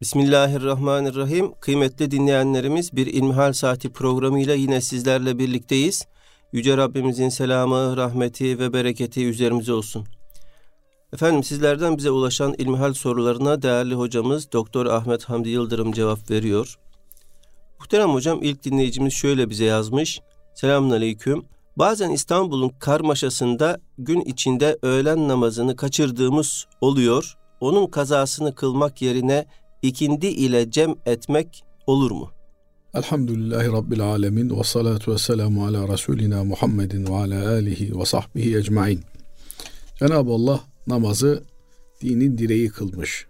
Bismillahirrahmanirrahim. Kıymetli dinleyenlerimiz bir İlmihal Saati programıyla yine sizlerle birlikteyiz. Yüce Rabbimizin selamı, rahmeti ve bereketi üzerimize olsun. Efendim sizlerden bize ulaşan İlmihal sorularına değerli hocamız Doktor Ahmet Hamdi Yıldırım cevap veriyor. Muhterem hocam ilk dinleyicimiz şöyle bize yazmış. Selamun Aleyküm. Bazen İstanbul'un karmaşasında gün içinde öğlen namazını kaçırdığımız oluyor. Onun kazasını kılmak yerine ikindi ile cem etmek olur mu? Elhamdülillahi Rabbil Alemin ve salatu ve selamu ala Resulina Muhammedin ve ala alihi ve sahbihi ecmain. Cenab-ı Allah namazı dinin direği kılmış.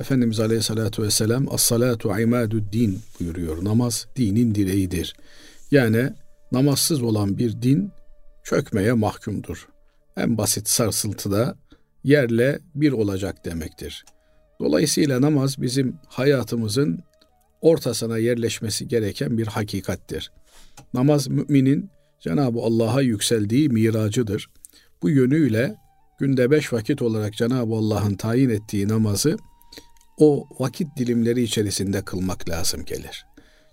Efendimiz Aleyhisselatü Vesselam As-salatu imadü din buyuruyor. Namaz dinin direğidir. Yani namazsız olan bir din çökmeye mahkumdur. En basit sarsıntıda yerle bir olacak demektir. Dolayısıyla namaz bizim hayatımızın ortasına yerleşmesi gereken bir hakikattir. Namaz müminin Cenab-ı Allah'a yükseldiği miracıdır. Bu yönüyle günde beş vakit olarak Cenab-ı Allah'ın tayin ettiği namazı o vakit dilimleri içerisinde kılmak lazım gelir.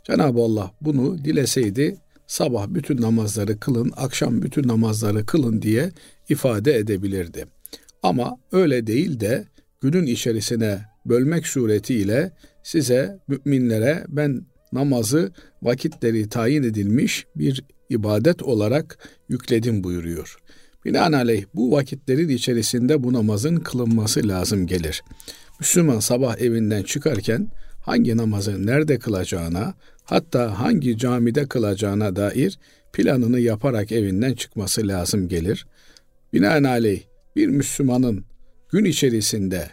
Cenab-ı Allah bunu dileseydi sabah bütün namazları kılın, akşam bütün namazları kılın diye ifade edebilirdi. Ama öyle değil de günün içerisine bölmek suretiyle size müminlere ben namazı vakitleri tayin edilmiş bir ibadet olarak yükledim buyuruyor. Binaenaleyh bu vakitlerin içerisinde bu namazın kılınması lazım gelir. Müslüman sabah evinden çıkarken hangi namazı nerede kılacağına, hatta hangi camide kılacağına dair planını yaparak evinden çıkması lazım gelir. Binaenaleyh bir Müslümanın gün içerisinde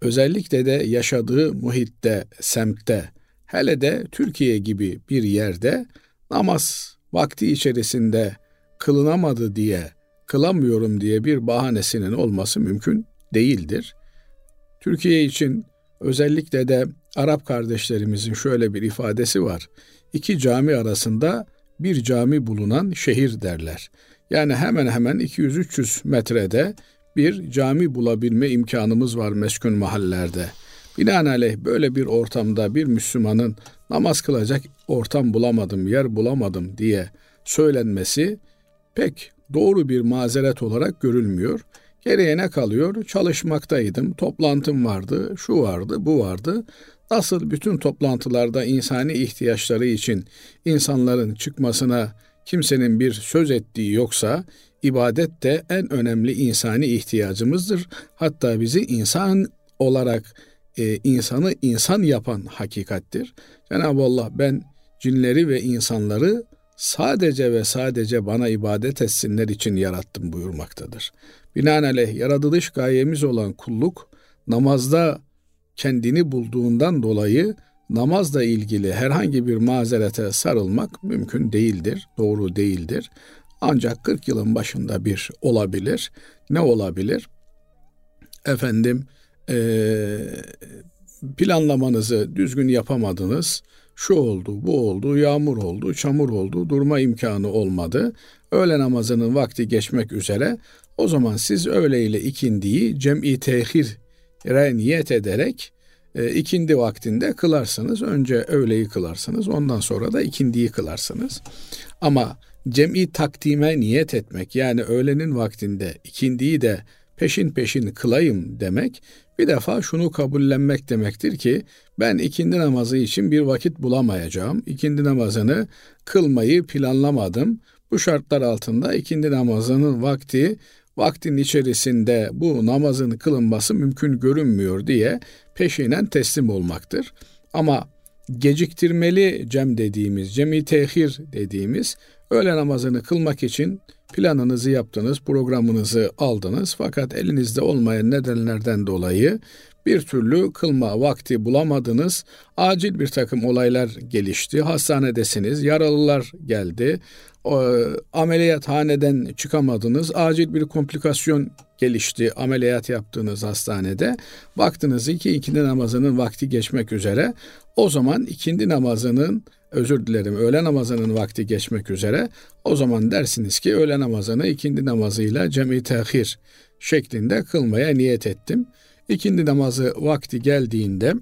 özellikle de yaşadığı muhitte, semtte, hele de Türkiye gibi bir yerde namaz vakti içerisinde kılınamadı diye, kılamıyorum diye bir bahanesinin olması mümkün değildir. Türkiye için özellikle de Arap kardeşlerimizin şöyle bir ifadesi var. İki cami arasında bir cami bulunan şehir derler. Yani hemen hemen 200-300 metrede bir cami bulabilme imkanımız var meskun mahallelerde. Binaenaleyh böyle bir ortamda bir Müslümanın namaz kılacak ortam bulamadım, yer bulamadım diye söylenmesi pek doğru bir mazeret olarak görülmüyor. Geriye ne kalıyor? Çalışmaktaydım, toplantım vardı, şu vardı, bu vardı. Nasıl bütün toplantılarda insani ihtiyaçları için insanların çıkmasına kimsenin bir söz ettiği yoksa ibadet de en önemli insani ihtiyacımızdır. Hatta bizi insan olarak e, insanı insan yapan hakikattir. Cenab-ı Allah ben cinleri ve insanları sadece ve sadece bana ibadet etsinler için yarattım buyurmaktadır. Binaenaleyh yaratılış gayemiz olan kulluk namazda kendini bulduğundan dolayı namazla ilgili herhangi bir mazerete sarılmak mümkün değildir, doğru değildir. Ancak 40 yılın başında bir olabilir. Ne olabilir? Efendim e, planlamanızı düzgün yapamadınız. Şu oldu, bu oldu, yağmur oldu, çamur oldu, durma imkanı olmadı. Öğle namazının vakti geçmek üzere. O zaman siz öğle ile ikindiyi cem'i tehir niyet ederek e, ikindi vaktinde kılarsınız. Önce öğleyi kılarsınız, ondan sonra da ikindiyi kılarsınız. Ama cem'i takdime niyet etmek yani öğlenin vaktinde ikindiyi de peşin peşin kılayım demek bir defa şunu kabullenmek demektir ki ben ikindi namazı için bir vakit bulamayacağım. İkindi namazını kılmayı planlamadım. Bu şartlar altında ikindi namazının vakti vaktin içerisinde bu namazın kılınması mümkün görünmüyor diye peşinen teslim olmaktır. Ama geciktirmeli cem dediğimiz, cemi tehir dediğimiz öğle namazını kılmak için planınızı yaptınız, programınızı aldınız fakat elinizde olmayan nedenlerden dolayı bir türlü kılma vakti bulamadınız. Acil bir takım olaylar gelişti. Hastanedesiniz, yaralılar geldi. Ameliyathaneden çıkamadınız. Acil bir komplikasyon gelişti ameliyat yaptığınız hastanede. Baktınız ki ikindi namazının vakti geçmek üzere. O zaman ikindi namazının özür dilerim öğle namazının vakti geçmek üzere. O zaman dersiniz ki öğle namazını ikindi namazıyla cem-i tehir şeklinde kılmaya niyet ettim. İkindi namazı vakti geldiğinde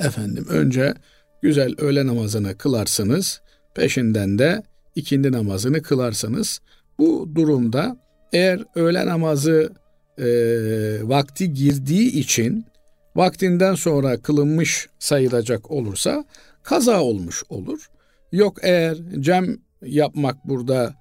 Efendim önce güzel öğle namazını kılarsınız. Peşinden de ikindi namazını kılarsınız. Bu durumda eğer öğle namazı e, vakti girdiği için vaktinden sonra kılınmış sayılacak olursa kaza olmuş olur. Yok eğer cem yapmak burada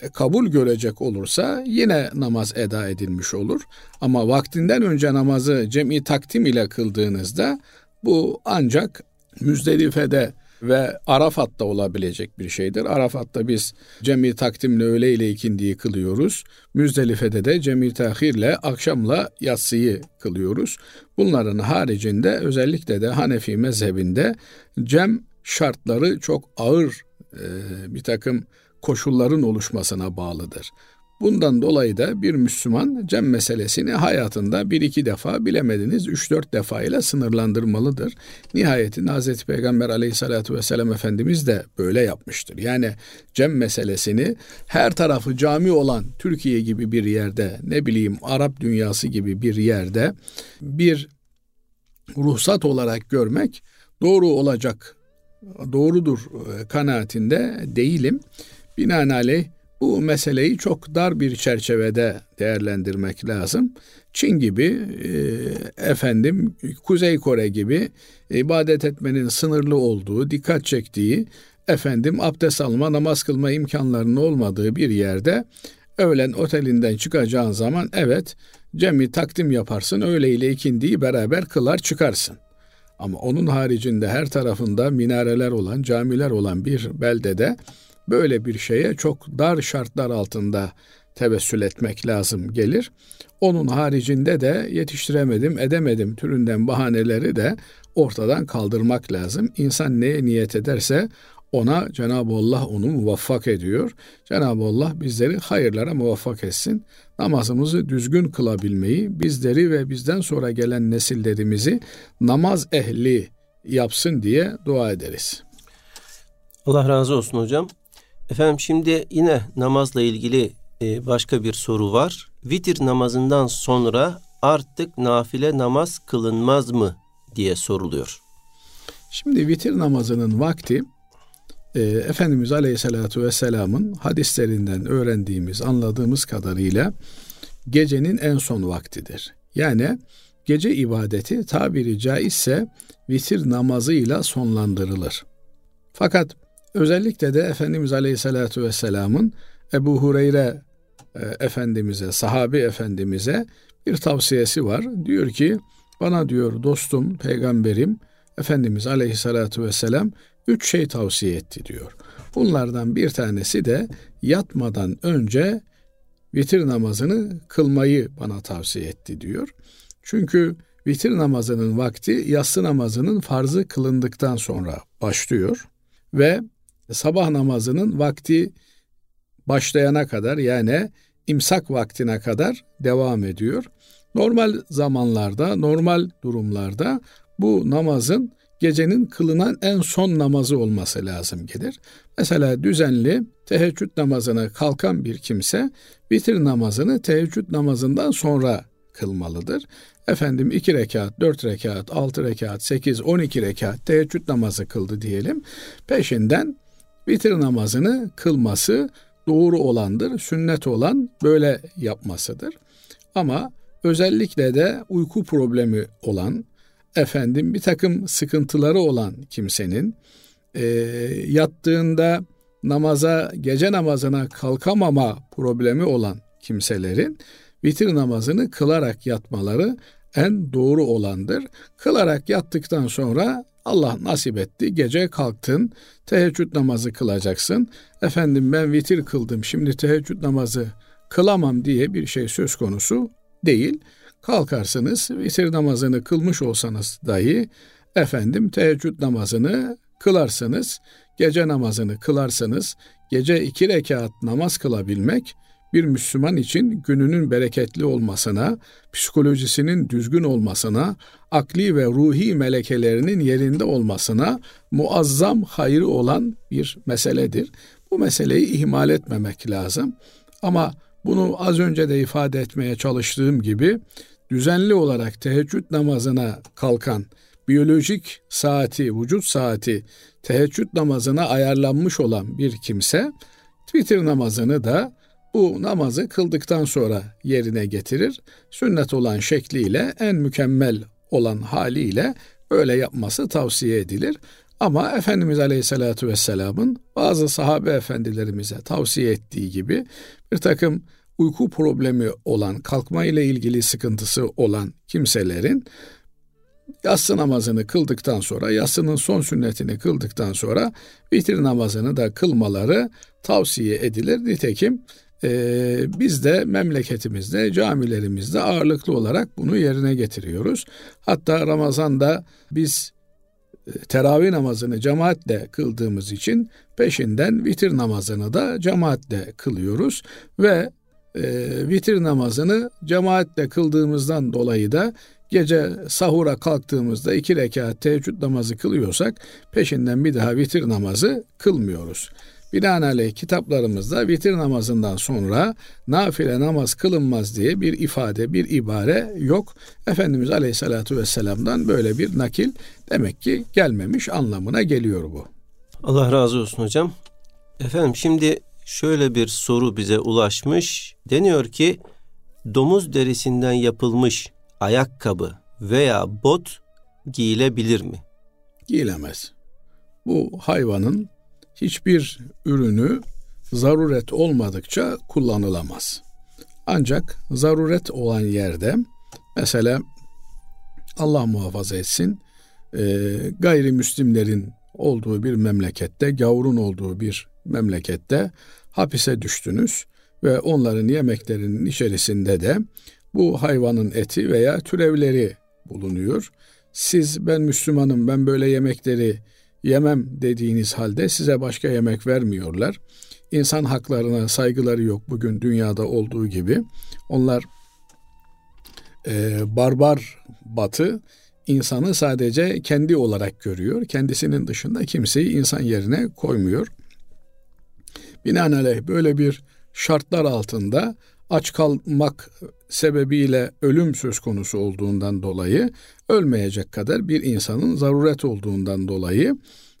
e, kabul görecek olursa yine namaz eda edilmiş olur. Ama vaktinden önce namazı cem'i takdim ile kıldığınızda bu ancak Müzdelife'de ve Arafat'ta olabilecek bir şeydir. Arafat'ta biz cemi takdimle öğle ile ikindiyi kılıyoruz. Müzdelife'de de cemi tahirle akşamla yatsıyı kılıyoruz. Bunların haricinde özellikle de Hanefi mezhebinde cem şartları çok ağır bir takım koşulların oluşmasına bağlıdır. Bundan dolayı da bir Müslüman cem meselesini hayatında bir iki defa bilemediniz üç dört defa ile sınırlandırmalıdır. Nihayetinde Hz. Peygamber aleyhissalatü vesselam Efendimiz de böyle yapmıştır. Yani cem meselesini her tarafı cami olan Türkiye gibi bir yerde ne bileyim Arap dünyası gibi bir yerde bir ruhsat olarak görmek doğru olacak, doğrudur e, kanaatinde değilim. Binaenaleyh bu meseleyi çok dar bir çerçevede değerlendirmek lazım. Çin gibi, e, efendim Kuzey Kore gibi ibadet etmenin sınırlı olduğu, dikkat çektiği, efendim abdest alma, namaz kılma imkanlarının olmadığı bir yerde öğlen otelinden çıkacağın zaman evet cemi takdim yaparsın, öğle ile ikindiyi beraber kılar çıkarsın. Ama onun haricinde her tarafında minareler olan, camiler olan bir beldede böyle bir şeye çok dar şartlar altında tevessül etmek lazım gelir. Onun haricinde de yetiştiremedim, edemedim türünden bahaneleri de ortadan kaldırmak lazım. İnsan neye niyet ederse ona Cenab-ı Allah onu muvaffak ediyor. Cenab-ı Allah bizleri hayırlara muvaffak etsin. Namazımızı düzgün kılabilmeyi, bizleri ve bizden sonra gelen nesillerimizi namaz ehli yapsın diye dua ederiz. Allah razı olsun hocam. Efendim şimdi yine namazla ilgili e, başka bir soru var. Vitir namazından sonra artık nafile namaz kılınmaz mı diye soruluyor. Şimdi vitir namazının vakti e, Efendimiz Aleyhisselatü Vesselam'ın hadislerinden öğrendiğimiz, anladığımız kadarıyla gecenin en son vaktidir. Yani gece ibadeti tabiri caizse vitir namazıyla sonlandırılır. Fakat Özellikle de Efendimiz Aleyhisselatü Vesselam'ın Ebu Hureyre e, Efendimiz'e, sahabi Efendimiz'e bir tavsiyesi var. Diyor ki bana diyor dostum, peygamberim Efendimiz Aleyhisselatü Vesselam üç şey tavsiye etti diyor. Bunlardan bir tanesi de yatmadan önce vitir namazını kılmayı bana tavsiye etti diyor. Çünkü vitir namazının vakti yatsı namazının farzı kılındıktan sonra başlıyor ve sabah namazının vakti başlayana kadar yani imsak vaktine kadar devam ediyor. Normal zamanlarda, normal durumlarda bu namazın gecenin kılınan en son namazı olması lazım gelir. Mesela düzenli teheccüd namazına kalkan bir kimse bitir namazını teheccüd namazından sonra kılmalıdır. Efendim iki rekat, dört rekat, altı rekat, sekiz, on iki rekat teheccüd namazı kıldı diyelim. Peşinden Vitir namazını kılması doğru olandır. Sünnet olan böyle yapmasıdır. Ama özellikle de uyku problemi olan, efendim bir takım sıkıntıları olan kimsenin e, yattığında namaza, gece namazına kalkamama problemi olan kimselerin vitir namazını kılarak yatmaları en doğru olandır. Kılarak yattıktan sonra Allah nasip etti. Gece kalktın, teheccüd namazı kılacaksın. Efendim ben vitir kıldım, şimdi teheccüd namazı kılamam diye bir şey söz konusu değil. Kalkarsınız, vitir namazını kılmış olsanız dahi efendim teheccüd namazını kılarsınız. Gece namazını kılarsınız. Gece iki rekat namaz kılabilmek bir Müslüman için gününün bereketli olmasına, psikolojisinin düzgün olmasına, akli ve ruhi melekelerinin yerinde olmasına muazzam hayrı olan bir meseledir. Bu meseleyi ihmal etmemek lazım. Ama bunu az önce de ifade etmeye çalıştığım gibi düzenli olarak teheccüd namazına kalkan biyolojik saati, vücut saati teheccüd namazına ayarlanmış olan bir kimse vitir namazını da bu namazı kıldıktan sonra yerine getirir. Sünnet olan şekliyle en mükemmel olan haliyle öyle yapması tavsiye edilir. Ama Efendimiz Aleyhisselatü Vesselam'ın bazı sahabe efendilerimize tavsiye ettiği gibi bir takım uyku problemi olan, kalkma ile ilgili sıkıntısı olan kimselerin yatsı namazını kıldıktan sonra, yatsının son sünnetini kıldıktan sonra vitir namazını da kılmaları tavsiye edilir. Nitekim e, biz de memleketimizde, camilerimizde ağırlıklı olarak bunu yerine getiriyoruz. Hatta Ramazan'da biz e, teravih namazını cemaatle kıldığımız için peşinden vitir namazını da cemaatle kılıyoruz ve e, vitir namazını cemaatle kıldığımızdan dolayı da gece sahura kalktığımızda iki rekat teheccüd namazı kılıyorsak peşinden bir daha vitir namazı kılmıyoruz. Binaenaleyh kitaplarımızda vitir namazından sonra nafile namaz kılınmaz diye bir ifade, bir ibare yok. Efendimiz Aleyhisselatü Vesselam'dan böyle bir nakil demek ki gelmemiş anlamına geliyor bu. Allah razı olsun hocam. Efendim şimdi şöyle bir soru bize ulaşmış. Deniyor ki domuz derisinden yapılmış ayakkabı veya bot giyilebilir mi? Giyilemez. Bu hayvanın hiçbir ürünü zaruret olmadıkça kullanılamaz. Ancak zaruret olan yerde mesela Allah muhafaza etsin e, gayrimüslimlerin olduğu bir memlekette, gavurun olduğu bir memlekette hapise düştünüz ve onların yemeklerinin içerisinde de bu hayvanın eti veya türevleri bulunuyor. Siz ben Müslümanım ben böyle yemekleri yemem dediğiniz halde size başka yemek vermiyorlar. İnsan haklarına saygıları yok bugün dünyada olduğu gibi. Onlar e, barbar batı insanı sadece kendi olarak görüyor. Kendisinin dışında kimseyi insan yerine koymuyor. Binaenaleyh böyle bir şartlar altında aç kalmak sebebiyle ölüm söz konusu olduğundan dolayı ölmeyecek kadar bir insanın zaruret olduğundan dolayı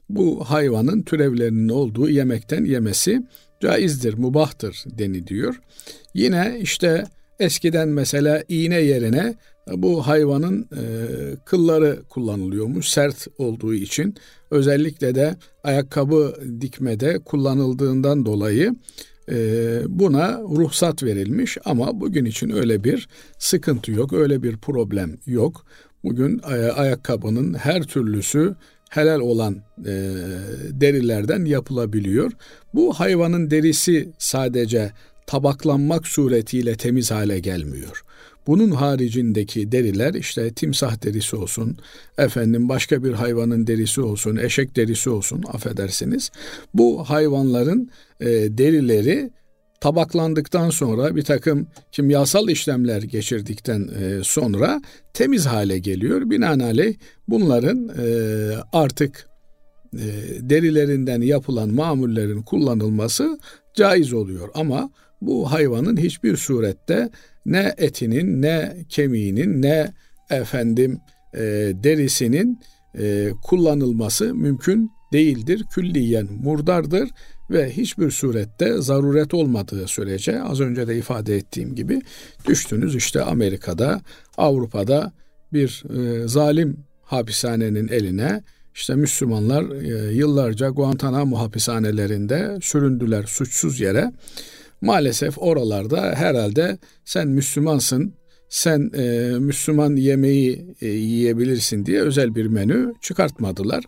bu hayvanın türevlerinin olduğu yemekten yemesi caizdir, mubahtır deniliyor. Yine işte eskiden mesela iğne yerine bu hayvanın e, kılları kullanılıyormuş sert olduğu için özellikle de ayakkabı dikmede kullanıldığından dolayı buna ruhsat verilmiş ama bugün için öyle bir sıkıntı yok, öyle bir problem yok. Bugün ayakkabının her türlüsü helal olan e, derilerden yapılabiliyor. Bu hayvanın derisi sadece tabaklanmak suretiyle temiz hale gelmiyor. Bunun haricindeki deriler işte timsah derisi olsun, efendim başka bir hayvanın derisi olsun, eşek derisi olsun affedersiniz. Bu hayvanların e, derileri tabaklandıktan sonra bir takım kimyasal işlemler geçirdikten e, sonra temiz hale geliyor. Binaenaleyh bunların e, artık e, derilerinden yapılan mamullerin kullanılması caiz oluyor. Ama bu hayvanın hiçbir surette ne etinin ne kemiğinin ne efendim e, derisinin e, kullanılması mümkün değildir. Külliyen murdardır ve hiçbir surette zaruret olmadığı sürece az önce de ifade ettiğim gibi düştünüz işte Amerika'da, Avrupa'da bir e, zalim hapishanenin eline işte Müslümanlar e, yıllarca Guantanamo hapishanelerinde süründüler suçsuz yere. Maalesef oralarda herhalde sen Müslümansın, sen e, Müslüman yemeği e, yiyebilirsin diye özel bir menü çıkartmadılar.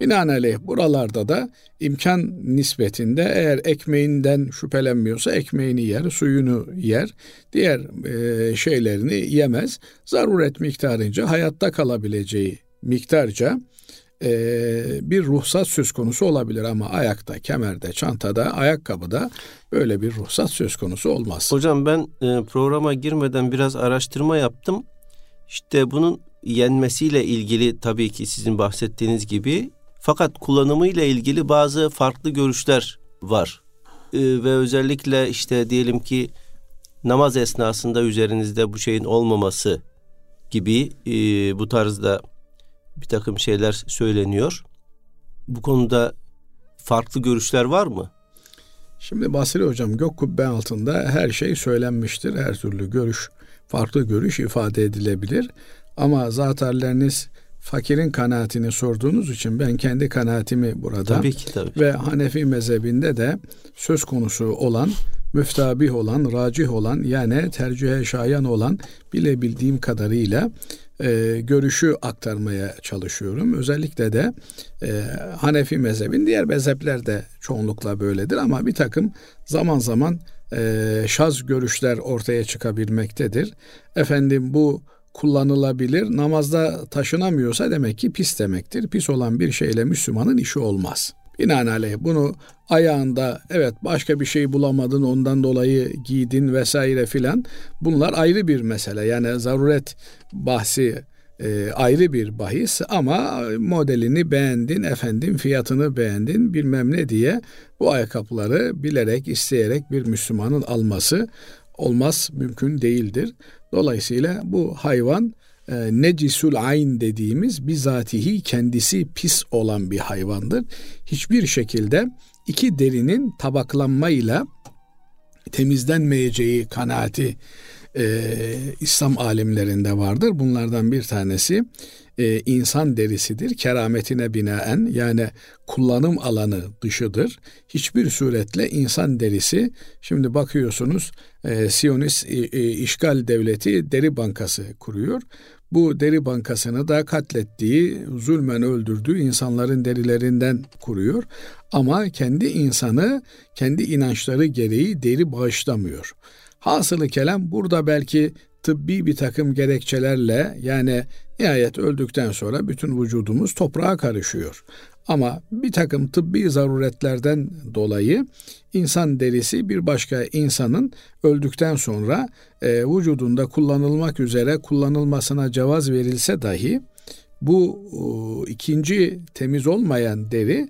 Binaenaleyh buralarda da imkan nispetinde eğer ekmeğinden şüphelenmiyorsa ekmeğini yer, suyunu yer, diğer e, şeylerini yemez. Zaruret miktarınca hayatta kalabileceği miktarca e, bir ruhsat söz konusu olabilir ama ayakta, kemerde, çantada, ayakkabıda böyle bir ruhsat söz konusu olmaz. Hocam ben e, programa girmeden biraz araştırma yaptım. İşte bunun yenmesiyle ilgili tabii ki sizin bahsettiğiniz gibi fakat kullanımıyla ilgili bazı farklı görüşler var. E, ve özellikle işte diyelim ki namaz esnasında üzerinizde bu şeyin olmaması gibi bu tarzda bir takım şeyler söyleniyor. Bu konuda farklı görüşler var mı? Şimdi Basri Hocam gök kubbe altında her şey söylenmiştir. Her türlü görüş, farklı görüş ifade edilebilir. Ama zatarlarınız fakirin kanaatini sorduğunuz için ben kendi kanaatimi burada tabii ki, tabii. ve Hanefi mezhebinde de söz konusu olan müftabih olan, racih olan yani tercihe şayan olan bilebildiğim kadarıyla e, görüşü aktarmaya çalışıyorum. Özellikle de e, Hanefi mezhebin diğer mezhepler de çoğunlukla böyledir ama bir takım zaman zaman e, şaz görüşler ortaya çıkabilmektedir. Efendim bu kullanılabilir. Namazda taşınamıyorsa demek ki pis demektir. Pis olan bir şeyle Müslümanın işi olmaz. Binaenaleyh bunu ayağında evet başka bir şey bulamadın ondan dolayı giydin vesaire filan bunlar ayrı bir mesele. Yani zaruret bahsi e, ayrı bir bahis ama modelini beğendin efendim fiyatını beğendin bilmem ne diye bu ayakkabıları bilerek isteyerek bir Müslümanın alması olmaz mümkün değildir. Dolayısıyla bu hayvan e, necisul ayn dediğimiz bizatihi kendisi pis olan bir hayvandır. Hiçbir şekilde iki derinin tabaklanmayla temizlenmeyeceği kanaati e, İslam alimlerinde vardır. Bunlardan bir tanesi e, insan derisidir. Kerametine binaen yani kullanım alanı dışıdır. Hiçbir suretle insan derisi şimdi bakıyorsunuz e, Siyonist e, e, işgal devleti deri bankası kuruyor. Bu deri bankasını da katlettiği, zulmen öldürdüğü insanların derilerinden kuruyor. Ama kendi insanı, kendi inançları gereği deri bağışlamıyor. Hasılı kelam burada belki tıbbi bir takım gerekçelerle yani nihayet öldükten sonra bütün vücudumuz toprağa karışıyor. Ama bir takım tıbbi zaruretlerden dolayı insan derisi bir başka insanın öldükten sonra e, vücudunda kullanılmak üzere kullanılmasına cevaz verilse dahi bu e, ikinci temiz olmayan deri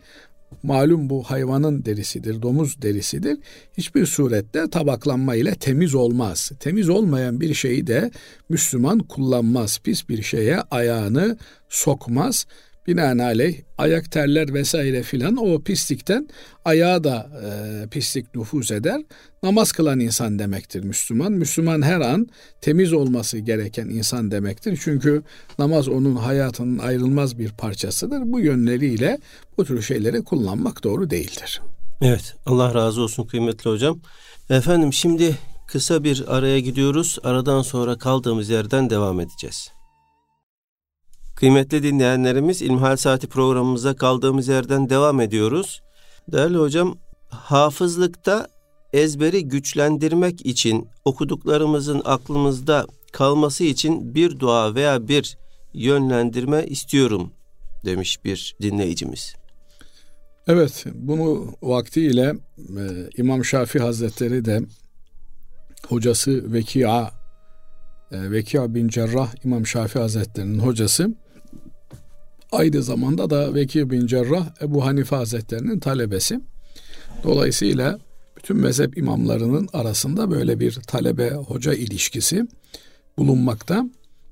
malum bu hayvanın derisidir, domuz derisidir. Hiçbir surette tabaklanma ile temiz olmaz. Temiz olmayan bir şeyi de Müslüman kullanmaz. Pis bir şeye ayağını sokmaz. Binaenaleyh ayak terler vesaire filan o pislikten ayağa da e, pislik nüfuz eder. Namaz kılan insan demektir Müslüman. Müslüman her an temiz olması gereken insan demektir. Çünkü namaz onun hayatının ayrılmaz bir parçasıdır. Bu yönleriyle bu tür şeyleri kullanmak doğru değildir. Evet Allah razı olsun kıymetli hocam. Efendim şimdi kısa bir araya gidiyoruz. Aradan sonra kaldığımız yerden devam edeceğiz. Kıymetli dinleyenlerimiz İlmihal Saati programımıza kaldığımız yerden devam ediyoruz. Değerli hocam, hafızlıkta ezberi güçlendirmek için okuduklarımızın aklımızda kalması için bir dua veya bir yönlendirme istiyorum demiş bir dinleyicimiz. Evet, bunu vaktiyle e, İmam Şafii Hazretleri de hocası Vekia e, Vekia bin Cerrah İmam Şafii Hazretleri'nin hocası Aynı zamanda da Veki bin Cerrah Ebu Hanife Hazretlerinin talebesi. Dolayısıyla bütün mezhep imamlarının arasında böyle bir talebe hoca ilişkisi bulunmakta.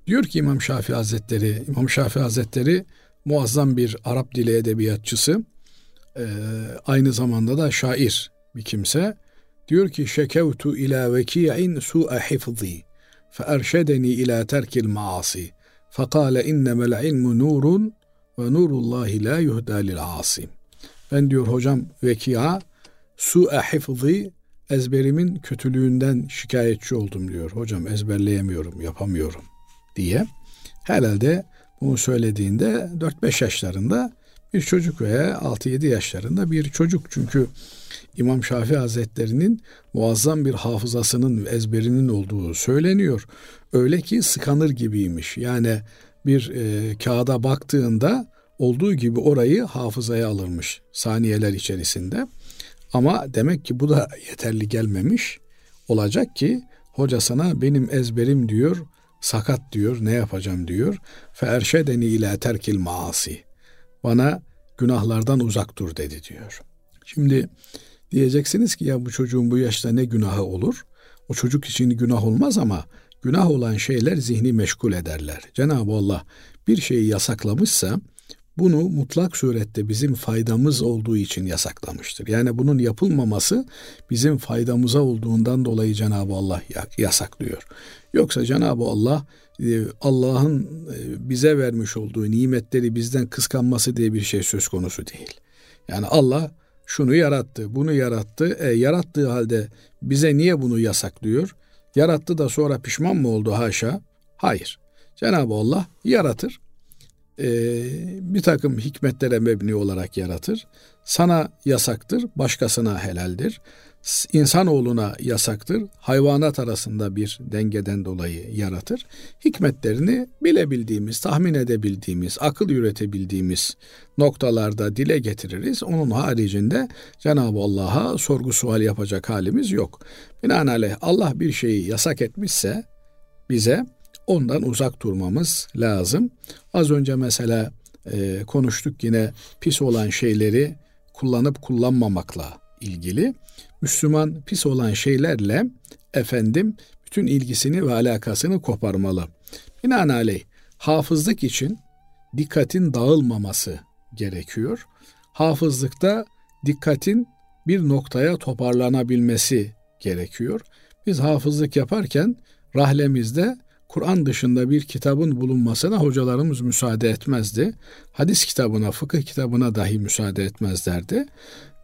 Diyor ki İmam Şafii Hazretleri, İmam Şafii Hazretleri muazzam bir Arap dili edebiyatçısı, ee, aynı zamanda da şair bir kimse. Diyor ki şekevtu ila veki'in su'a hifzi fe erşedeni ila terkil maasi fekale innemel ilmu nurun ve nurullahi la yuhda lil asim. Ben diyor hocam vekia su hifzi ezberimin kötülüğünden şikayetçi oldum diyor. Hocam ezberleyemiyorum, yapamıyorum diye. Herhalde bunu söylediğinde 4-5 yaşlarında bir çocuk veya 6-7 yaşlarında bir çocuk. Çünkü İmam Şafii Hazretleri'nin muazzam bir hafızasının ezberinin olduğu söyleniyor. Öyle ki sıkanır gibiymiş. Yani bir e, kağıda baktığında olduğu gibi orayı hafızaya alırmış saniyeler içerisinde. Ama demek ki bu da yeterli gelmemiş. Olacak ki hocasına benim ezberim diyor, sakat diyor, ne yapacağım diyor. Fe ila terkil maasi. Bana günahlardan uzak dur dedi diyor. Şimdi diyeceksiniz ki ya bu çocuğun bu yaşta ne günahı olur? O çocuk için günah olmaz ama Günah olan şeyler zihni meşgul ederler. Cenab-ı Allah bir şeyi yasaklamışsa bunu mutlak surette bizim faydamız olduğu için yasaklamıştır. Yani bunun yapılmaması bizim faydamıza olduğundan dolayı Cenab-ı Allah yasaklıyor. Yoksa Cenab-ı Allah e, Allah'ın e, bize vermiş olduğu nimetleri bizden kıskanması diye bir şey söz konusu değil. Yani Allah şunu yarattı, bunu yarattı. E, yarattığı halde bize niye bunu yasaklıyor? Yarattı da sonra pişman mı oldu haşa? Hayır. Cenab-ı Allah yaratır. E, bir takım hikmetlere mebni olarak yaratır. Sana yasaktır, başkasına helaldir insanoğluna yasaktır. Hayvanat arasında bir dengeden dolayı yaratır. Hikmetlerini bilebildiğimiz, tahmin edebildiğimiz, akıl üretebildiğimiz noktalarda dile getiririz. Onun haricinde Cenab-ı Allah'a sorgu sual yapacak halimiz yok. Binaenaleyh Allah bir şeyi yasak etmişse bize ondan uzak durmamız lazım. Az önce mesela e, konuştuk yine pis olan şeyleri kullanıp kullanmamakla ilgili. Müslüman pis olan şeylerle efendim bütün ilgisini ve alakasını koparmalı. Binaenaleyh hafızlık için dikkatin dağılmaması gerekiyor. Hafızlıkta dikkatin bir noktaya toparlanabilmesi gerekiyor. Biz hafızlık yaparken rahlemizde Kur'an dışında bir kitabın bulunmasına hocalarımız müsaade etmezdi. Hadis kitabına, fıkıh kitabına dahi müsaade etmezlerdi.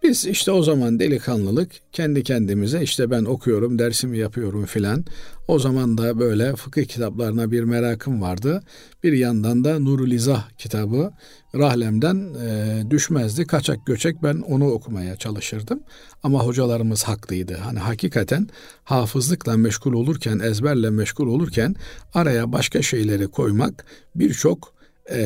Biz işte o zaman delikanlılık kendi kendimize işte ben okuyorum, dersimi yapıyorum filan. O zaman da böyle fıkıh kitaplarına bir merakım vardı. Bir yandan da Nurul İzah kitabı rahlemden e, düşmezdi. Kaçak göçek ben onu okumaya çalışırdım. Ama hocalarımız haklıydı. Hani hakikaten hafızlıkla meşgul olurken, ezberle meşgul olurken araya başka şeyleri koymak birçok e,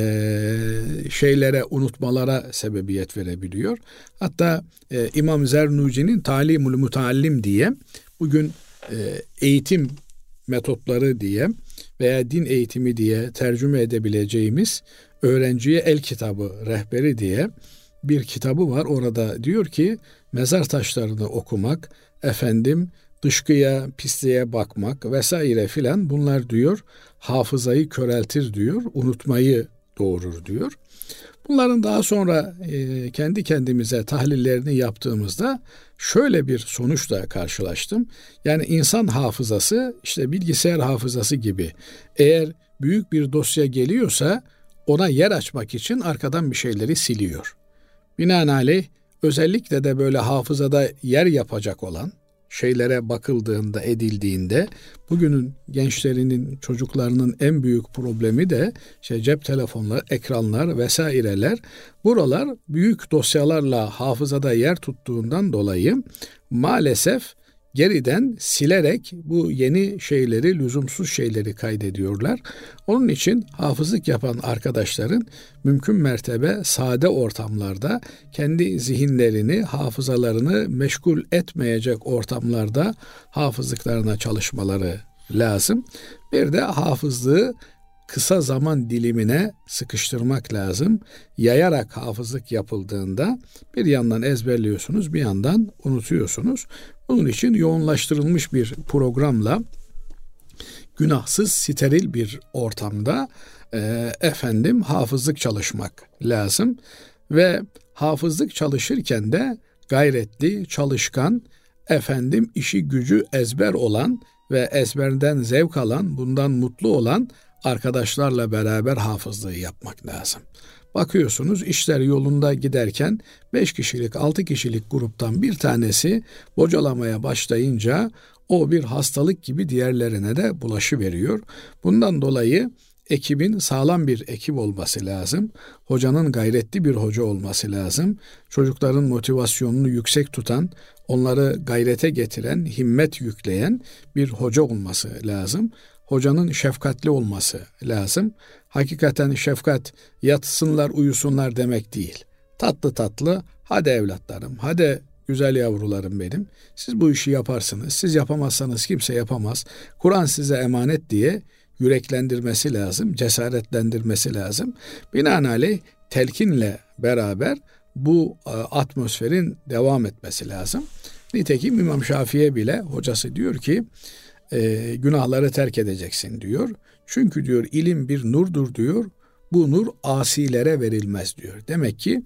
şeylere, unutmalara sebebiyet verebiliyor. Hatta e, İmam Zernuci'nin Talimul Mutallim diye bugün e, eğitim metotları diye veya din eğitimi diye tercüme edebileceğimiz öğrenciye el kitabı rehberi diye bir kitabı var. Orada diyor ki mezar taşlarını okumak, efendim dışkıya, pisliğe bakmak vesaire filan bunlar diyor hafızayı köreltir diyor, unutmayı doğurur diyor. Bunların daha sonra e, kendi kendimize tahlillerini yaptığımızda şöyle bir sonuçla karşılaştım. Yani insan hafızası işte bilgisayar hafızası gibi eğer büyük bir dosya geliyorsa ona yer açmak için arkadan bir şeyleri siliyor. Binaenaleyh özellikle de böyle hafızada yer yapacak olan şeylere bakıldığında, edildiğinde bugünün gençlerinin, çocuklarının en büyük problemi de şey cep telefonları, ekranlar vesaireler. Buralar büyük dosyalarla hafızada yer tuttuğundan dolayı maalesef geriden silerek bu yeni şeyleri, lüzumsuz şeyleri kaydediyorlar. Onun için hafızlık yapan arkadaşların mümkün mertebe sade ortamlarda kendi zihinlerini, hafızalarını meşgul etmeyecek ortamlarda hafızlıklarına çalışmaları lazım. Bir de hafızlığı kısa zaman dilimine sıkıştırmak lazım. Yayarak hafızlık yapıldığında bir yandan ezberliyorsunuz, bir yandan unutuyorsunuz. Bunun için yoğunlaştırılmış bir programla günahsız, steril bir ortamda e, efendim hafızlık çalışmak lazım ve hafızlık çalışırken de gayretli, çalışkan, efendim işi gücü ezber olan ve ezberden zevk alan, bundan mutlu olan arkadaşlarla beraber hafızlığı yapmak lazım. Bakıyorsunuz işler yolunda giderken 5 kişilik 6 kişilik gruptan bir tanesi bocalamaya başlayınca o bir hastalık gibi diğerlerine de bulaşı veriyor. Bundan dolayı ekibin sağlam bir ekip olması lazım. Hocanın gayretli bir hoca olması lazım. Çocukların motivasyonunu yüksek tutan, onları gayrete getiren, himmet yükleyen bir hoca olması lazım hocanın şefkatli olması lazım. Hakikaten şefkat yatsınlar uyusunlar demek değil. Tatlı tatlı hadi evlatlarım hadi güzel yavrularım benim. Siz bu işi yaparsınız. Siz yapamazsanız kimse yapamaz. Kur'an size emanet diye yüreklendirmesi lazım, cesaretlendirmesi lazım. Binaenaleyh telkinle beraber bu e, atmosferin devam etmesi lazım. Nitekim İmam Şafii'ye bile hocası diyor ki e, günahları terk edeceksin diyor. Çünkü diyor ilim bir nurdur diyor. bu nur asilere verilmez diyor. Demek ki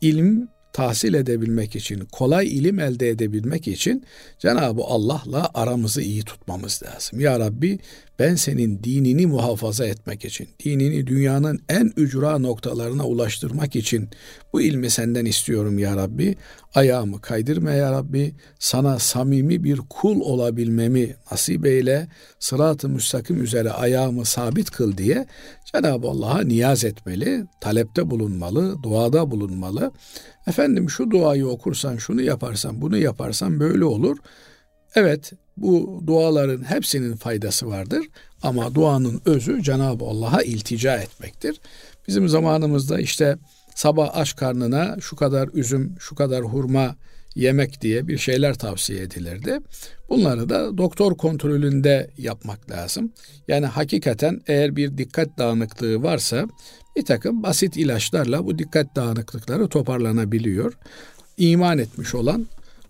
ilim tahsil edebilmek için, kolay ilim elde edebilmek için Cenab-ı Allah'la aramızı iyi tutmamız lazım. Ya Rabbi ben senin dinini muhafaza etmek için, dinini dünyanın en ücra noktalarına ulaştırmak için bu ilmi senden istiyorum ya Rabbi. Ayağımı kaydırma ya Rabbi. Sana samimi bir kul olabilmemi nasip eyle. Sırat-ı müstakim üzere ayağımı sabit kıl diye Cenab-ı Allah'a niyaz etmeli, talepte bulunmalı, duada bulunmalı. Efendim şu duayı okursan, şunu yaparsan, bunu yaparsan böyle olur. Evet bu duaların hepsinin faydası vardır ama duanın özü Cenab-ı Allah'a iltica etmektir. Bizim zamanımızda işte sabah aç karnına şu kadar üzüm, şu kadar hurma yemek diye bir şeyler tavsiye edilirdi. Bunları da doktor kontrolünde yapmak lazım. Yani hakikaten eğer bir dikkat dağınıklığı varsa bir takım basit ilaçlarla bu dikkat dağınıklıkları toparlanabiliyor. İman etmiş olan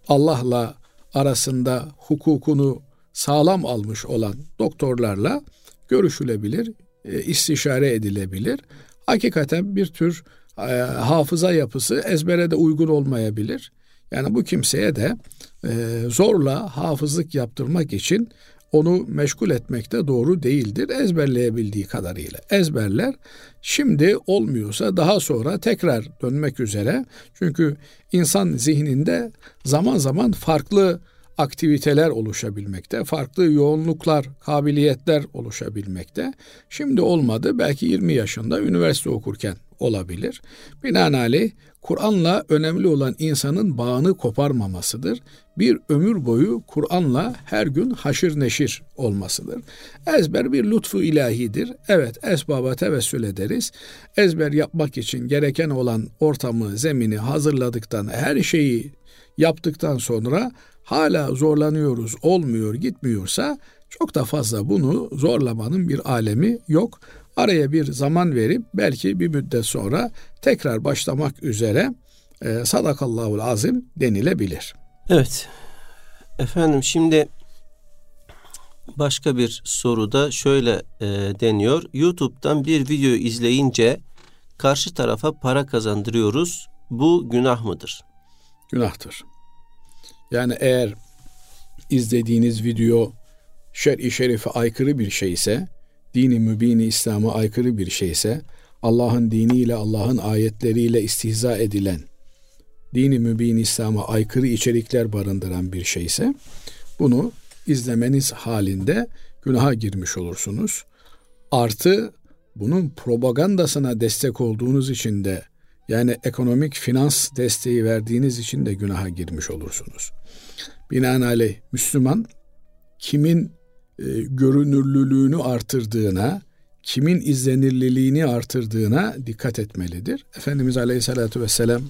Allah'la arasında hukukunu sağlam almış olan doktorlarla görüşülebilir, e, istişare edilebilir. Hakikaten bir tür e, hafıza yapısı ezbere de uygun olmayabilir. Yani bu kimseye de e, zorla hafızlık yaptırmak için onu meşgul etmek de doğru değildir ezberleyebildiği kadarıyla. Ezberler şimdi olmuyorsa daha sonra tekrar dönmek üzere. Çünkü insan zihninde zaman zaman farklı aktiviteler oluşabilmekte, farklı yoğunluklar, kabiliyetler oluşabilmekte. Şimdi olmadı belki 20 yaşında üniversite okurken olabilir. Binaenaleyh Kur'an'la önemli olan insanın bağını koparmamasıdır. Bir ömür boyu Kur'an'la her gün haşır neşir olmasıdır. Ezber bir lütfu ilahidir. Evet esbaba tevessül ederiz. Ezber yapmak için gereken olan ortamı, zemini hazırladıktan, her şeyi yaptıktan sonra hala zorlanıyoruz, olmuyor, gitmiyorsa çok da fazla bunu zorlamanın bir alemi yok. Araya bir zaman verip belki bir müddet sonra tekrar başlamak üzere e, sadakallahul azim denilebilir. Evet. Efendim şimdi başka bir soruda şöyle e, deniyor. YouTube'dan bir video izleyince karşı tarafa para kazandırıyoruz. Bu günah mıdır? Günahtır. Yani eğer izlediğiniz video şer-i şerife aykırı bir şeyse dini mübini İslam'a aykırı bir şeyse, Allah'ın diniyle, Allah'ın ayetleriyle istihza edilen, dini mübin İslam'a aykırı içerikler barındıran bir şeyse, bunu izlemeniz halinde günaha girmiş olursunuz. Artı bunun propagandasına destek olduğunuz için de yani ekonomik finans desteği verdiğiniz için de günaha girmiş olursunuz. Binaenaleyh Müslüman kimin e, görünürlülüğünü artırdığına, kimin izlenirliliğini artırdığına dikkat etmelidir. Efendimiz Aleyhisselatü Vesselam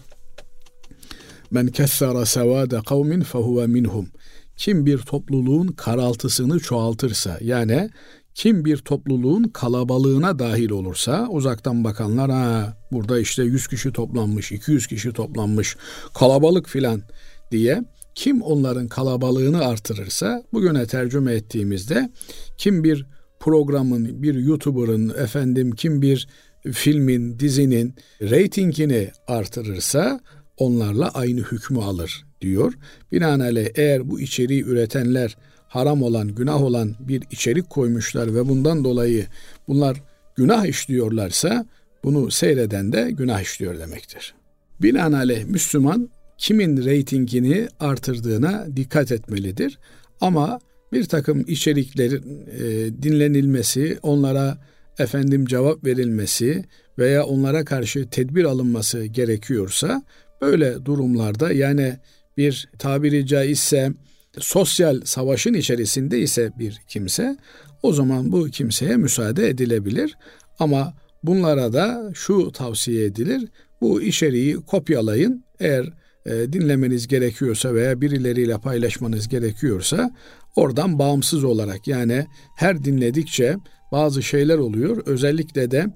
Men kessara sevade kavmin fehuve minhum. Kim bir topluluğun karaltısını çoğaltırsa yani kim bir topluluğun kalabalığına dahil olursa uzaktan bakanlar ha burada işte 100 kişi toplanmış, 200 kişi toplanmış, kalabalık filan diye kim onların kalabalığını artırırsa bugüne tercüme ettiğimizde kim bir programın, bir YouTuber'ın, efendim kim bir filmin, dizinin reytingini artırırsa onlarla aynı hükmü alır diyor. Binaenaleyh eğer bu içeriği üretenler haram olan, günah olan bir içerik koymuşlar ve bundan dolayı bunlar günah işliyorlarsa bunu seyreden de günah işliyor demektir. Binaenaleyh Müslüman kimin reytingini artırdığına dikkat etmelidir. Ama bir takım içeriklerin e, dinlenilmesi, onlara efendim cevap verilmesi veya onlara karşı tedbir alınması gerekiyorsa böyle durumlarda yani bir tabiri caizse sosyal savaşın içerisinde ise bir kimse o zaman bu kimseye müsaade edilebilir ama bunlara da şu tavsiye edilir bu içeriği kopyalayın eğer e, dinlemeniz gerekiyorsa veya birileriyle paylaşmanız gerekiyorsa oradan bağımsız olarak yani her dinledikçe bazı şeyler oluyor. Özellikle de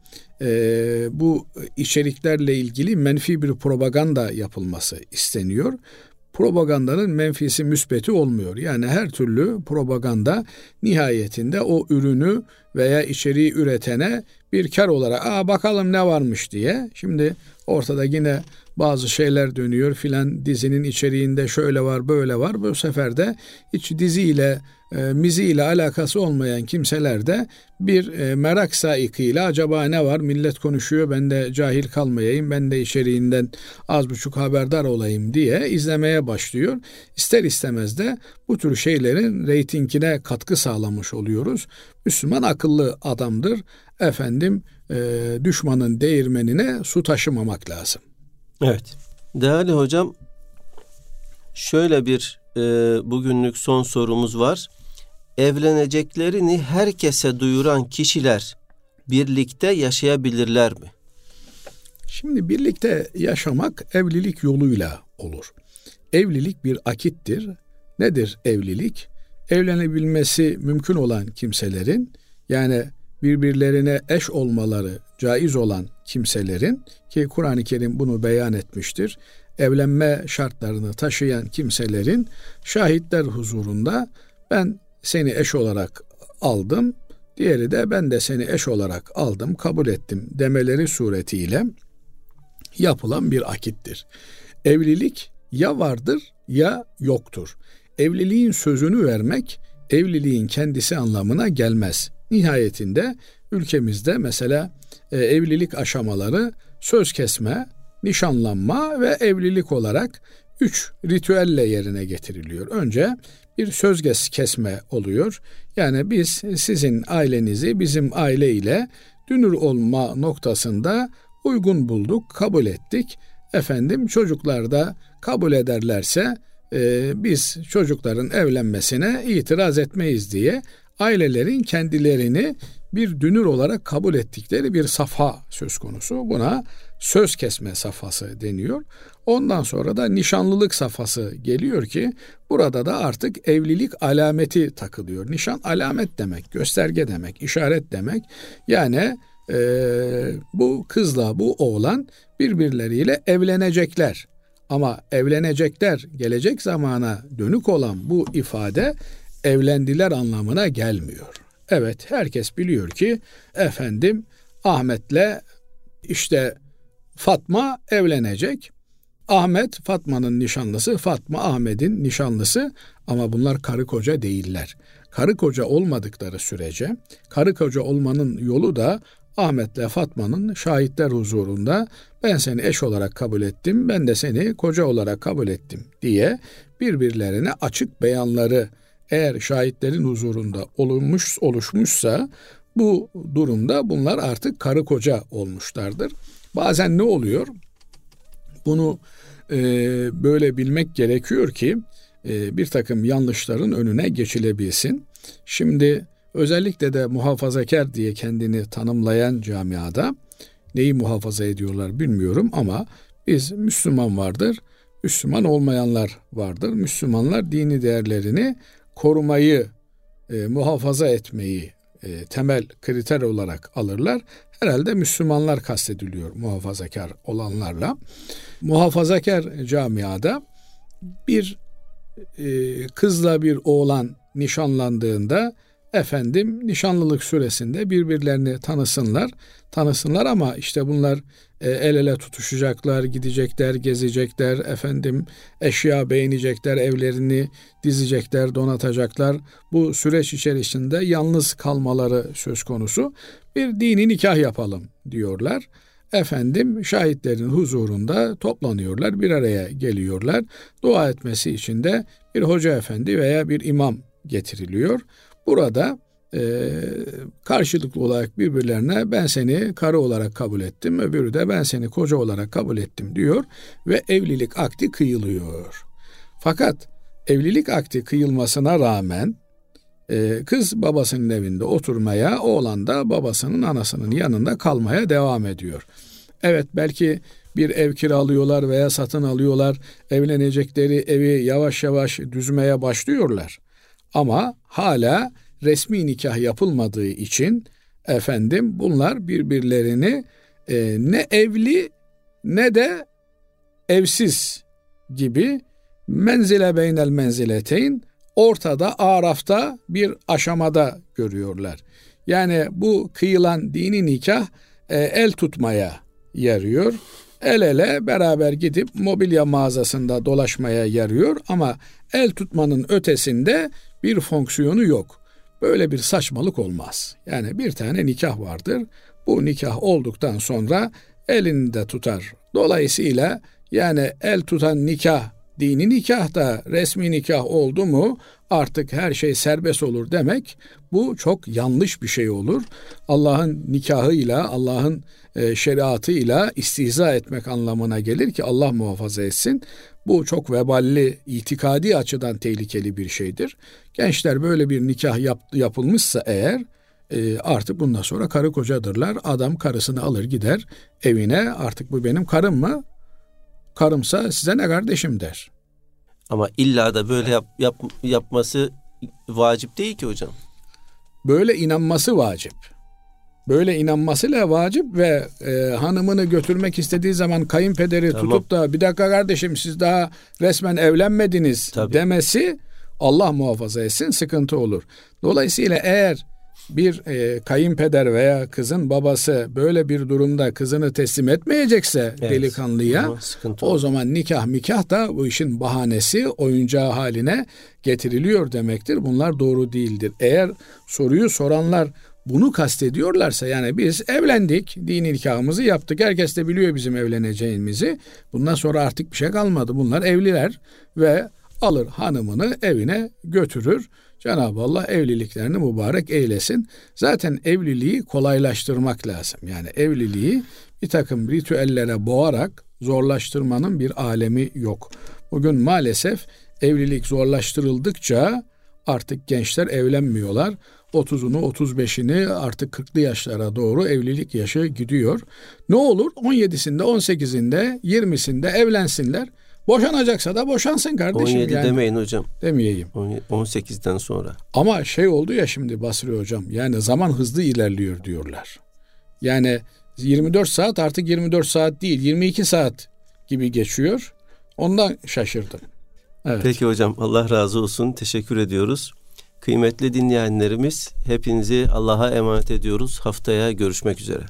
e, bu içeriklerle ilgili menfi bir propaganda yapılması isteniyor. propagandanın menfisi müsbeti olmuyor. Yani her türlü propaganda nihayetinde o ürünü veya içeriği üretene bir kar olarak aa bakalım ne varmış diye. Şimdi ortada yine bazı şeyler dönüyor filan dizinin içeriğinde şöyle var böyle var. Bu sefer de hiç diziyle e, mizi ile alakası olmayan kimseler de bir e, merak saikıyla acaba ne var millet konuşuyor ben de cahil kalmayayım ben de içeriğinden az buçuk haberdar olayım diye izlemeye başlıyor. İster istemez de bu tür şeylerin reytingine katkı sağlamış oluyoruz. Müslüman akıllı adamdır. Efendim e, düşmanın değirmenine su taşımamak lazım. Evet. Değerli hocam şöyle bir e, bugünlük son sorumuz var. Evleneceklerini herkese duyuran kişiler birlikte yaşayabilirler mi? Şimdi birlikte yaşamak evlilik yoluyla olur. Evlilik bir akittir. Nedir evlilik? Evlenebilmesi mümkün olan kimselerin yani birbirlerine eş olmaları caiz olan kimselerin ki Kur'an-ı Kerim bunu beyan etmiştir. Evlenme şartlarını taşıyan kimselerin şahitler huzurunda ben seni eş olarak aldım, diğeri de ben de seni eş olarak aldım, kabul ettim demeleri suretiyle yapılan bir akittir. Evlilik ya vardır ya yoktur. Evliliğin sözünü vermek evliliğin kendisi anlamına gelmez. Nihayetinde ülkemizde mesela e, evlilik aşamaları söz kesme, nişanlanma ve evlilik olarak üç ritüelle yerine getiriliyor. Önce bir söz kesme oluyor. Yani biz sizin ailenizi bizim aile ile dünür olma noktasında uygun bulduk, kabul ettik. Efendim çocuklar da kabul ederlerse e, biz çocukların evlenmesine itiraz etmeyiz diye ailelerin kendilerini bir dünür olarak kabul ettikleri bir safa söz konusu. Buna söz kesme safhası deniyor. Ondan sonra da nişanlılık safhası geliyor ki burada da artık evlilik alameti takılıyor. Nişan alamet demek, gösterge demek, işaret demek. Yani e, bu kızla bu oğlan birbirleriyle evlenecekler. Ama evlenecekler gelecek zamana dönük olan bu ifade evlendiler anlamına gelmiyor. Evet herkes biliyor ki efendim Ahmet'le işte Fatma evlenecek. Ahmet Fatma'nın nişanlısı, Fatma Ahmet'in nişanlısı ama bunlar karı koca değiller. Karı koca olmadıkları sürece karı koca olmanın yolu da Ahmet'le Fatma'nın şahitler huzurunda ben seni eş olarak kabul ettim, ben de seni koca olarak kabul ettim diye birbirlerine açık beyanları eğer şahitlerin huzurunda olunmuş oluşmuşsa bu durumda bunlar artık karı koca olmuşlardır. Bazen ne oluyor? Bunu e, böyle bilmek gerekiyor ki e, bir takım yanlışların önüne geçilebilsin. Şimdi özellikle de muhafazakar diye kendini tanımlayan camiada neyi muhafaza ediyorlar bilmiyorum ama biz Müslüman vardır, Müslüman olmayanlar vardır. Müslümanlar dini değerlerini korumayı, e, muhafaza etmeyi e, temel kriter olarak alırlar. Herhalde Müslümanlar kastediliyor muhafazakar olanlarla. Muhafazakar camiada bir e, kızla bir oğlan nişanlandığında efendim nişanlılık süresinde birbirlerini tanısınlar. Tanısınlar ama işte bunlar e, el ele tutuşacaklar, gidecekler, gezecekler, efendim eşya beğenecekler, evlerini dizecekler, donatacaklar. Bu süreç içerisinde yalnız kalmaları söz konusu. Bir dini nikah yapalım diyorlar. Efendim şahitlerin huzurunda toplanıyorlar, bir araya geliyorlar. Dua etmesi için de bir hoca efendi veya bir imam getiriliyor. Burada e, karşılıklı olarak birbirlerine ben seni karı olarak kabul ettim, öbürü de ben seni koca olarak kabul ettim diyor ve evlilik akti kıyılıyor. Fakat evlilik akti kıyılmasına rağmen e, kız babasının evinde oturmaya, oğlan da babasının anasının yanında kalmaya devam ediyor. Evet belki bir ev kiralıyorlar veya satın alıyorlar, evlenecekleri evi yavaş yavaş düzmeye başlıyorlar. Ama hala resmi nikah yapılmadığı için efendim bunlar birbirlerini e, ne evli ne de evsiz gibi menzile beynel menzileteyn ortada arafta bir aşamada görüyorlar. Yani bu kıyılan dini nikah e, el tutmaya yarıyor. El ele beraber gidip mobilya mağazasında dolaşmaya yarıyor ama el tutmanın ötesinde bir fonksiyonu yok. Böyle bir saçmalık olmaz. Yani bir tane nikah vardır. Bu nikah olduktan sonra elini de tutar. Dolayısıyla yani el tutan nikah dini nikah da resmi nikah oldu mu artık her şey serbest olur demek bu çok yanlış bir şey olur. Allah'ın nikahıyla Allah'ın e, şeriatıyla istihza etmek anlamına gelir ki Allah muhafaza etsin. Bu çok veballi, itikadi açıdan tehlikeli bir şeydir. Gençler böyle bir nikah yap, yapılmışsa eğer e, artık bundan sonra karı kocadırlar. Adam karısını alır gider evine artık bu benim karım mı? Karımsa size ne kardeşim der. Ama illa da böyle yap, yap, yapması vacip değil ki hocam. Böyle inanması vacip. Böyle inanmasıyla vacip ve e, hanımını götürmek istediği zaman kayınpederi tamam. tutup da bir dakika kardeşim siz daha resmen evlenmediniz Tabii. demesi Allah muhafaza etsin sıkıntı olur. Dolayısıyla eğer bir e, kayınpeder veya kızın babası böyle bir durumda kızını teslim etmeyecekse evet. delikanlıya o zaman nikah mikah da bu işin bahanesi oyuncağı haline getiriliyor demektir. Bunlar doğru değildir. Eğer soruyu soranlar bunu kastediyorlarsa yani biz evlendik, dini nikahımızı yaptık. Herkes de biliyor bizim evleneceğimizi. Bundan sonra artık bir şey kalmadı. Bunlar evliler ve alır hanımını evine götürür. Cenab-ı Allah evliliklerini mübarek eylesin. Zaten evliliği kolaylaştırmak lazım. Yani evliliği bir takım ritüellere boğarak zorlaştırmanın bir alemi yok. Bugün maalesef evlilik zorlaştırıldıkça artık gençler evlenmiyorlar. 30'unu 35'ini artık 40'lı yaşlara doğru evlilik yaşı gidiyor. Ne olur 17'sinde 18'inde 20'sinde evlensinler. Boşanacaksa da boşansın kardeşim. 17 yani. demeyin hocam. Demeyeyim. 18'den sonra. Ama şey oldu ya şimdi Basri hocam. Yani zaman hızlı ilerliyor diyorlar. Yani 24 saat artık 24 saat değil 22 saat gibi geçiyor. Ondan şaşırdım. Evet. Peki hocam Allah razı olsun. Teşekkür ediyoruz. Kıymetli dinleyenlerimiz hepinizi Allah'a emanet ediyoruz. Haftaya görüşmek üzere.